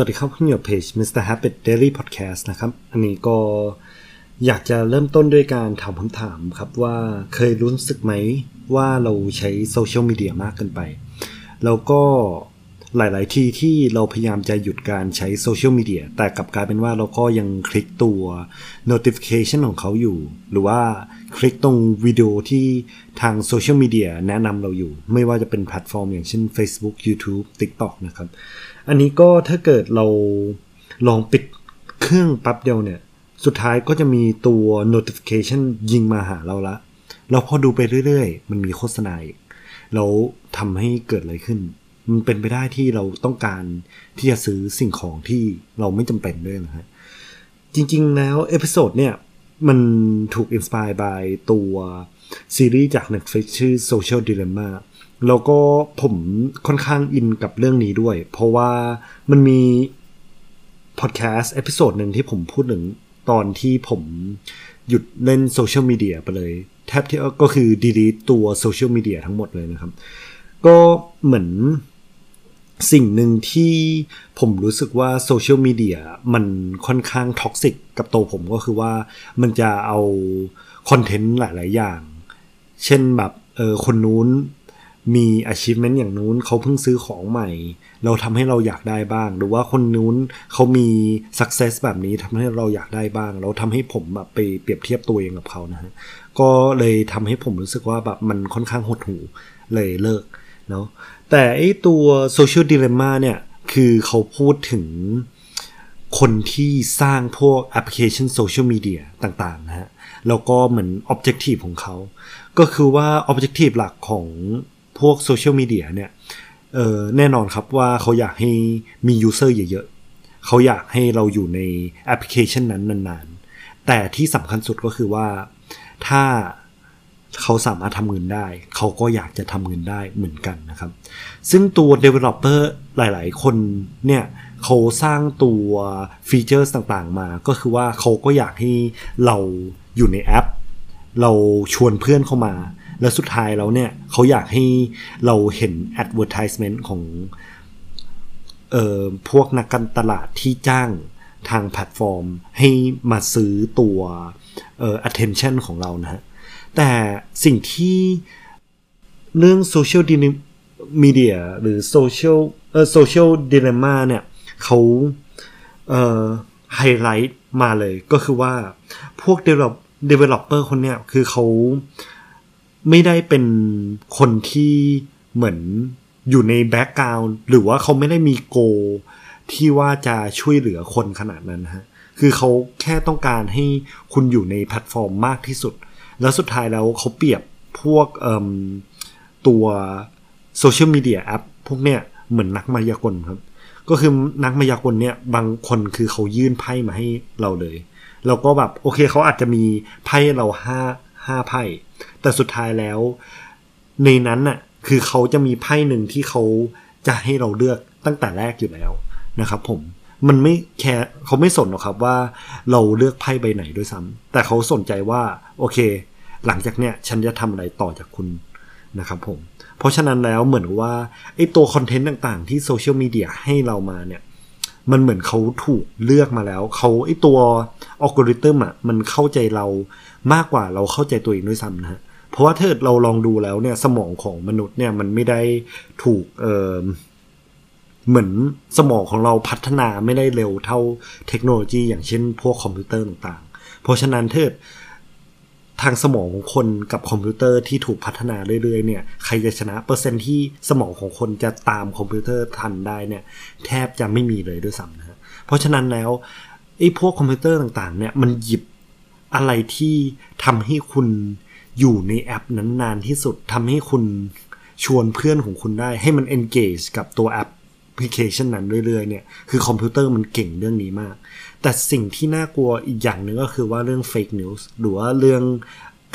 สวัสดีครับคุณอยู่เพจ Mr. Habit Daily Podcast นะครับ อันนี้ก็อยากจะเริ่มต้นด้วยการถามคำถามครับว่าเคยรู้สึกไหมว่าเราใช้โซเชียลมีเดียมากเกินไป แล้วก็หลาย ๆ ที่ที่เราพยายามจะหยุดการใช้โซเชียลมีเดียแต่กลับกลายเป็นว่าเราก็ยังคลิกตัว notification ของเขาอยู่ หรือว่าคลิกตรงวิดีโอที่ทางโซเชียลมีเดียแนะนำเราอยู่ ไม่ว่าจะเป็นแพลตฟอร์มอย่างเช่น Facebook YouTube TikTok นะครับ อันนี้ก็ถ้าเกิดเราลองปิดเครื่องแป๊บเดียวเนี่ย สุดท้ายก็จะมีตัว notification ยิงมาหาเราละ เราพอดูไปเรื่อยๆ มันมีโฆษณาอีกแล้วทำให้เกิดอะไรขึ้น มันเป็นไปได้ที่เราต้องการที่จะซื้อสิ่งของที่เราไม่จำเป็นด้วยนะฮะ จริงๆ แล้ว episode เนี่ย มันถูก inspired by ตัวซีรีส์จาก Netflix ชื่อ Social Dilemma แล้วก็ผมค่อนข้างอินกับเรื่องนี้ด้วย เพราะว่ามันมีพอดแคสต์ episode หนึ่งที่ผมพูดถึงตอนที่ผมหยุดเล่นโซเชียลมีเดียไปเลย แทบที่ก็คือ delete ตัวโซเชียลมีเดียทั้งหมดเลยนะครับ ก็เหมือนสิ่งหนึ่งที่ผมรู้สึกว่าโซเชียลมีเดียมันค่อนข้าง toxic กับตัวผมก็คือว่ามันจะเอาคอนเทนต์หลาย ๆ อย่าง เช่นแบบเออคนนู้น มี achievement อย่างนู้นเขาเพิ่งซื้อของใหม่ เราทำให้เราอยากได้บ้าง หรือว่าคนนู้นเขามี success แบบนี้ทำให้เราอยากได้บ้าง เราทำให้ผมแบบไปเปรียบเทียบตัวเองกับเขานะฮะก็เลยทำให้ผมรู้สึกว่าแบบมันค่อนข้างหดหูเลยเลิกเนาะแต่ไอตัว social dilemma เนี่ยคือเขาพูดถึงคนที่สร้างพวกแอปพลิเคชันโซเชียลมีเดียต่างๆนะฮะ แล้วก็เหมือน objective ของเขา ก็คือว่า objective หลักของ พวกโซเชียลมีเดียเนี่ยเออแน่นอนครับว่าเขาอยากให้มี user เยอะๆเขาอยากให้เราอยู่ในแอปพลิเคชันนั้นนานๆ แต่ที่สำคัญสุดก็คือว่าถ้าเขาสามารถทำเงินได้ เขาก็อยากจะทำเงินได้เหมือนกันนะครับ ซึ่งตัว Developer หลายๆ คนเนี่ยเขาสร้างตัวฟีเจอร์ต่างๆ มา ก็คือว่าเขาก็อยากให้เราอยู่ในแอป เราชวนเพื่อนเข้ามา แล้วสุดท้ายแล้วเนี่ยเขาอยากให้เราเห็น advertisement ของเอ่อพวกนักการตลาดที่จ้างทางแพลตฟอร์ม ให้มาซื้อตัวเอ่อ attention ของเรานะฮะ แต่สิ่งที่เรื่อง social media หรือ social เอ่อ social dilemma เนี่ยเขาเอ่อไฮไลท์มาเลยก็คือว่าพวก develop developer คนเนี้ยคือเขา ไม่ได้เป็นคนที่เหมือนอยู่ในแบ็กกราวน์หรือว่าเขาไม่ได้มีโก ที่ว่าจะช่วยเหลือคนขนาดนั้นฮะคือเขาแค่ต้องการให้คุณอยู่ในแพลตฟอร์มมากที่สุด แล้วสุดท้ายแล้วเขาเปรียบพวกตัวโซเชียลมีเดียแอปพวกเนี้ยเหมือนนักมายากลครับ ก็คือนักมายากลเนี่ยบางคนคือเขายื่นไพ่มาให้เราเลย เราก็แบบโอเคเขาอาจจะมีไพ่เราห้า ห้าไพ่แต่สุดท้ายแล้ว ในนั้นน่ะคือเขาจะมีไพ่หนึ่งที่เขาจะให้เราเลือกตั้งแต่แรกอยู่แล้วนะครับ ผมมันไม่แคร์เขาไม่สนหรอกครับว่าเราเลือกไพ่ใบไหนด้วยซ้ำแต่เขาสนใจว่าโอเค หลังจากเนี้ยฉันจะทำอะไรต่อจากคุณนะครับผมเพราะฉะนั้นแล้วเหมือนว่าไอ้ตัวคอนเทนต์ต่างๆ ที่โซเชียลมีเดียให้เรามาเนี่ยมันเหมือนเขาถูกเลือกมาแล้วเขาไอ้ตัวอัลกอริทึมอะมันเข้าใจเรา มากกว่าเราเข้าใจตัวเองด้วยซ้ำนะฮะเพราะว่าถ้าเราลองดูแล้วเนี่ยสมองของมนุษย์เนี่ยมันไม่ได้ถูกเออเหมือนสมองของเราพัฒนาไม่ได้เร็วเท่าเทคโนโลยี อย่างเช่น พวกคอมพิวเตอร์ต่างๆ เพราะฉะนั้นถ้าเกิดทางสมองของคนกับคอมพิวเตอร์ที่ถูกพัฒนาเรื่อยๆเนี่ยใครจะชนะเปอร์เซ็นต์ที่สมองของคนจะตามคอมพิวเตอร์ทันได้เนี่ยแทบจะไม่มีเลยด้วยซ้ำนะเพราะฉะนั้นแล้วไอ้พวกคอมพิวเตอร์ต่างๆเนี่ยมันหยิบ อะไรที่ทำให้คุณอยู่ในแอปนั้นนานที่สุดทำให้คุณชวนเพื่อนของคุณได้ให้มัน engage กับตัวแอปพลิเคชันนั้นเรื่อยๆเนี่ยคือคอมพิวเตอร์มันเก่งเรื่องนี้มาก แต่สิ่งที่น่ากลัวอีกอย่างหนึ่งก็คือว่าเรื่อง fake news หรือว่าเรื่อง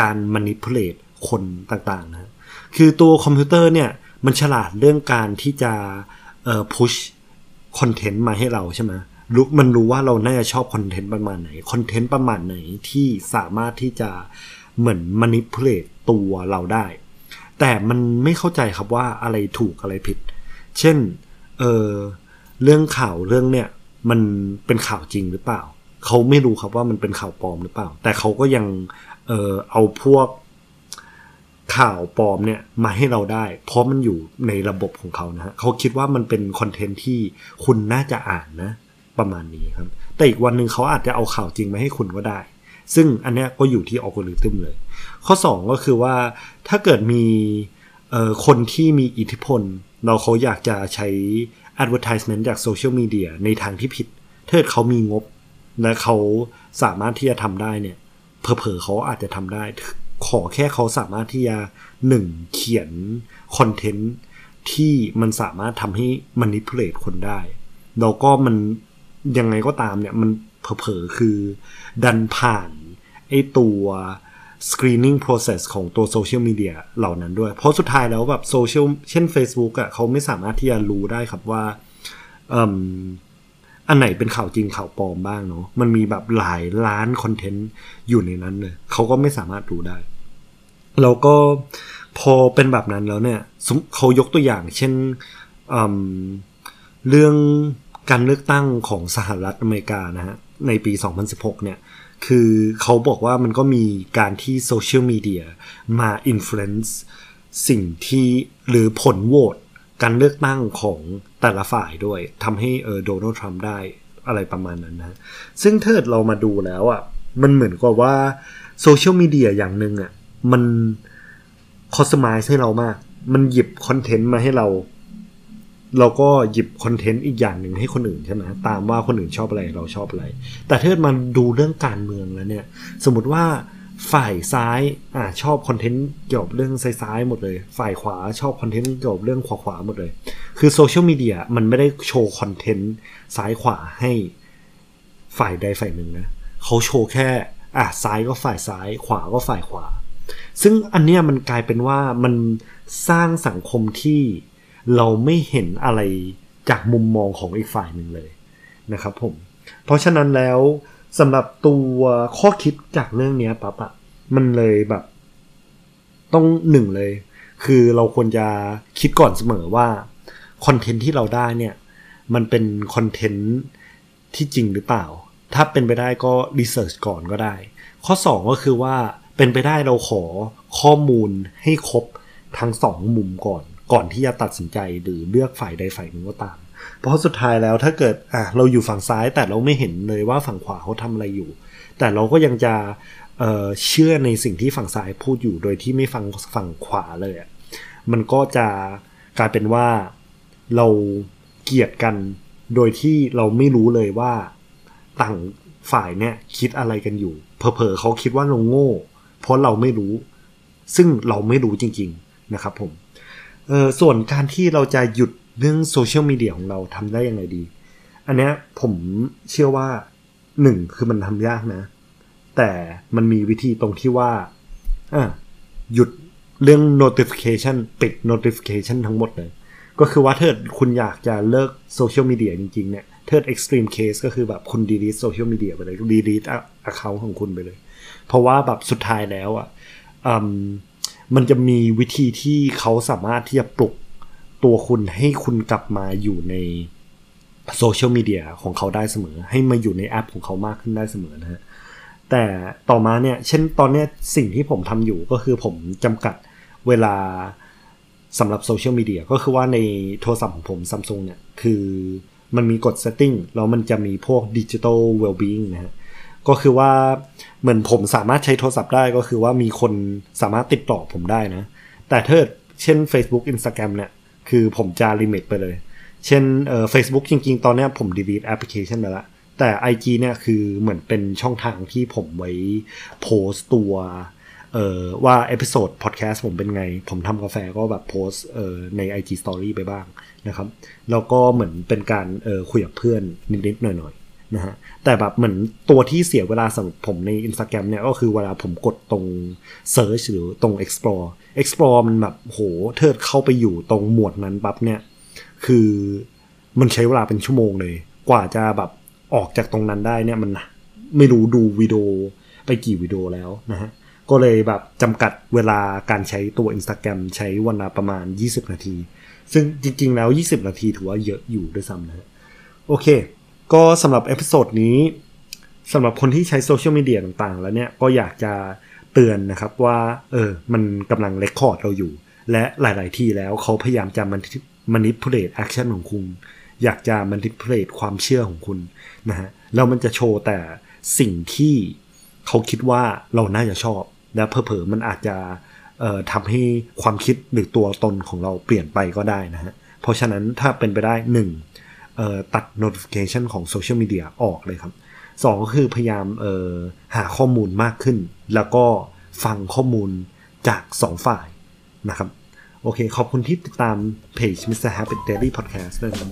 การ manipulate คนต่างๆนะคือตัวคอมพิวเตอร์เนี่ยมันฉลาดเรื่องการที่จะเอ่อ push คอนเทนต์มาให้เราใช่ไหม รู้มันรู้ว่าเราน่าจะชอบคอนเทนต์ประมาณไหนคอนเทนต์ประมาณไหนที่สามารถที่จะเหมือน manipulate ตัวเราได้ แต่มันไม่เข้าใจครับว่าอะไรถูกอะไรผิด เช่นเออเรื่องข่าวเรื่องเนี่ยมันเป็นข่าวจริงหรือเปล่า เขาไม่รู้ครับว่ามันเป็นข่าวปลอมหรือเปล่า แต่เขาก็ยังเออเอาพวกข่าวปลอมเนี่ยมาให้เราได้ เพราะมันอยู่ในระบบของเขานะฮะเขาคิดว่ามันเป็นคอนเทนต์ที่คุณน่าจะอ่านนะ ประมาณนี้ครับ แต่อีกวันหนึ่งเขาอาจจะเอาข่าวจริงมาให้คุณก็ได้ ซึ่งอันนี้ก็อยู่ที่อัลกอริทึมเลย ข้อ 2 ก็คือว่าถ้าเกิดมีคนที่มีอิทธิพล เราเขาอยากจะใช้ advertisement จากโซเชียลมีเดียในทางที่ผิดถ้าเขามีงบและเขาสามารถที่จะทำได้เนี่ยเพอเพอเขาอาจจะทำได้ ขอแค่เขาสามารถที่จะหนึ่งเขียนคอนเทนต์ที่มันสามารถทำให้ manipulate คนได้ แล้วก็มัน ยังไงก็ตามเนี่ยมันเผลอๆคือดันผ่านไอตัว screening process ของตัวโซเชียลมีเดียเหล่านั้นด้วย เพราะสุดท้ายแล้วแบบโซเชียลเช่น Facebook อะ่ะเขาไม่สามารถที่จะรู้ได้ครับว่าอันไหนเป็นข่าวจริงข่าวปลอมบ้างเนาะมันมีแบบหลายล้านคอนเทนต์อยู่ในนั้นเลยเขาก็ไม่สามารถรู้ได้ แล้วก็พอเป็นแบบนั้นแล้วเนี่ยเขายกตัวอย่าง เช่นเรื่อง การเลือกตั้งของสหรัฐอเมริกานะฮะในปี 2016 เนี่ย คือเขาบอกว่ามันก็มีการที่โซเชียลมีเดียมาอิม f l u e n c e สิ่งที่หรือผลโหวตการเลือกตั้งของแต่ละฝ่ายด้วยทำให้เออโดนัลด์ทรัมป์ได้อะไรประมาณนั้นนะซึ่งเทิดเรามาดูแล้วอะ่ะมันเหมือนกับว่าโซเชียลมีเดียอย่างหนึ่งอะ่ะมัน customize ให้เรามาก มันหยิบคอนเทนต์มาให้เรา เราก็หยิบคอนเทนต์อีกอย่างหนึ่งให้คนอื่นใช่ไหมตามว่าคนอื่นชอบอะไรเราชอบอะไร แต่ถ้ามันดูเรื่องการเมืองแล้วเนี่ย สมมติว่าฝ่ายซ้ายอ่าชอบคอนเทนต์เกี่ยวกับเรื่องซ้ายๆหมดเลย ฝ่ายขวาชอบคอนเทนต์เกี่ยวกับเรื่องขวาๆหมดเลย คือโซเชียลมีเดียมันไม่ได้โชว์คอนเทนต์ซ้ายขวาให้ฝ่ายใดฝ่ายหนึ่งนะเขาโชว์แค่อะซ้ายก็ฝ่ายซ้าย ขวาก็ฝ่ายขวา ซึ่งอันเนี้ยมันกลายเป็นว่ามันสร้างสังคมที่ เราไม่เห็นอะไรจากมุมมองของอีกฝ่ายหนึ่งเลยนะครับผม เพราะฉะนั้นแล้วสำหรับตัวข้อคิดจากเรื่องนี้ปั๊บอะมันเลยแบบ ต้องหนึ่งเลย คือเราควรจะคิดก่อนเสมอว่าคอนเทนต์ที่เราได้เนี่ย มันเป็นคอนเทนต์ที่จริงหรือเปล่า ถ้าเป็นไปได้ก็รีเสิร์ชก่อนก็ได้ ข้อ 2 ก็คือว่าเป็นไปได้เราขอข้อมูลให้ครบทั้งสองมุมก่อน ก่อนที่จะตัดสินใจหรือเลือกฝ่ายใดฝ่ายหนึ่งก็ตาม เพราะสุดท้ายแล้วถ้าเกิดอะเราอยู่ฝั่งซ้ายแต่เราไม่เห็นเลยว่าฝั่งขวาเขาทำอะไรอยู่ แต่เราก็ยังจะเเชื่อในสิ่งที่ฝั่งซ้ายพูดอยู่โดยที่ไม่ฟังฝั่งขวาเลยมันก็จะกลายเป็นว่าเราเกลียดกันโดยที่เราไม่รู้เลยว่าต่างฝ่ายเนี่ยคิดอะไรกันอยู่เพอเพอเขาคิดว่าเราโง่ เพราะเราไม่รู้ ซึ่งเราไม่รู้จริง ๆ นะครับผม เออส่วนการที่เราจะหยุดเรื่องโซเชียลมีเดียของเราทำได้ยังไงดี อันเนี้ยผมเชื่อว่าหนึ่งคือมันทำยากนะ แต่มันมีวิธีตรงที่ว่าอะหยุดเรื่อง notification ปิด notification ทั้งหมดเลย ก็คือว่าถ้าคุณอยากจะเลิกโซเชียลมีเดียจริงๆเนี่ยเทิด extreme case ก็คือแบบคุณ delete โซเชียลมีเดียไปเลย delete account ของคุณไปเลย เพราะว่าแบบสุดท้ายแล้วอะ มันจะมีวิธีที่เขาสามารถที่จะปลุกตัวคุณให้คุณกลับมาอยู่ในโซเชียลมีเดียของเขาได้เสมอ ให้มาอยู่ในแอปของเขามากขึ้นได้เสมอนะฮะแต่ต่อมาเนี่ย เช่นตอนนี้สิ่งที่ผมทำอยู่ก็คือผมจำกัดเวลาสำหรับโซเชียลมีเดียก็คือว่าในโทรศัพท์ของผมซัมซุงเนี่ย คือมันมีกด setting แล้วมันจะมีพวก Digital Wellbeing นะฮะ ก็คือว่าเหมือนผมสามารถใช้โทรศัพท์ได้ก็คือว่ามีคนสามารถติดต่อผมได้นะ แต่ถ้าเช่น Facebook Instagram เนี่ย คือผมจะ limit ไปเลย เช่นเอ่อ Facebook จริง ๆ ตอนนี้ผม delete application ไปละแต่ IG เนี่ยคือเหมือนเป็นช่องทางที่ผมไว้โพสตัวเอ่อว่า episode พอดแคสต์ผมเป็นไง ผมทำกาแฟก็แบบโพสเอ่อใน IG Story ไปบ้างนะครับ แล้วก็เหมือนเป็นการเอ่อคุยกับเพื่อนนิดๆหน่อย นะฮะแต่แบบเหมือนตัวที่เสียเวลาสำหรับผมใน Instagram เนี่ยก็คือเวลาผมกดตรง Search หรือตรง Explore Explore มันแบบโหถ้าเกิดเข้าไปอยู่ตรงหมวดนั้นปั๊บเนี่ย คือมันใช้เวลาเป็นชั่วโมงเลย กว่าจะแบบออกจากตรงนั้นได้เนี่ยมันไม่รู้ดูวิดีโอไปกี่วิดีโอแล้วนะฮะก็เลยแบบจำกัดเวลาการใช้ตัว Instagram ใช้วันละประมาณ 20 นาที ซึ่งจริง ๆ แล้ว 20 นาทีถือว่าเยอะอยู่ด้วยซ้ำนะโอเค ก็สำหรับ episode นี้สำหรับคนที่ใช้โซเชียลมีเดียต่างๆ แล้วเนี่ยก็อยากจะเตือนนะครับว่าเออมันกำลัง record เราอยู่ และหลาย ๆ ที่แล้วเขาพยายามจะมัน manipulate action ของคุณ อยากจะ manipulate ความเชื่อของคุณนะฮะแล้วมันจะโชว์แต่สิ่งที่เขาคิดว่าเราน่าจะชอบ และเผลอๆมันอาจจะเอ่อทำให้ความคิดหรือตัวตนของเราเปลี่ยนไปก็ได้นะฮะเพราะฉะนั้นถ้าเป็นไปได้หนึ่ง ตัด notification ของโซเชียลมีเดียออกเลยครับสองก็คือพยายามหาข้อมูลมากขึ้น แล้วก็ฟังข้อมูลจากสองฝ่ายนะครับ โอเค ขอบคุณที่ติดตามเพจ Mr. Happy Daily Podcast ด้วยนะครับ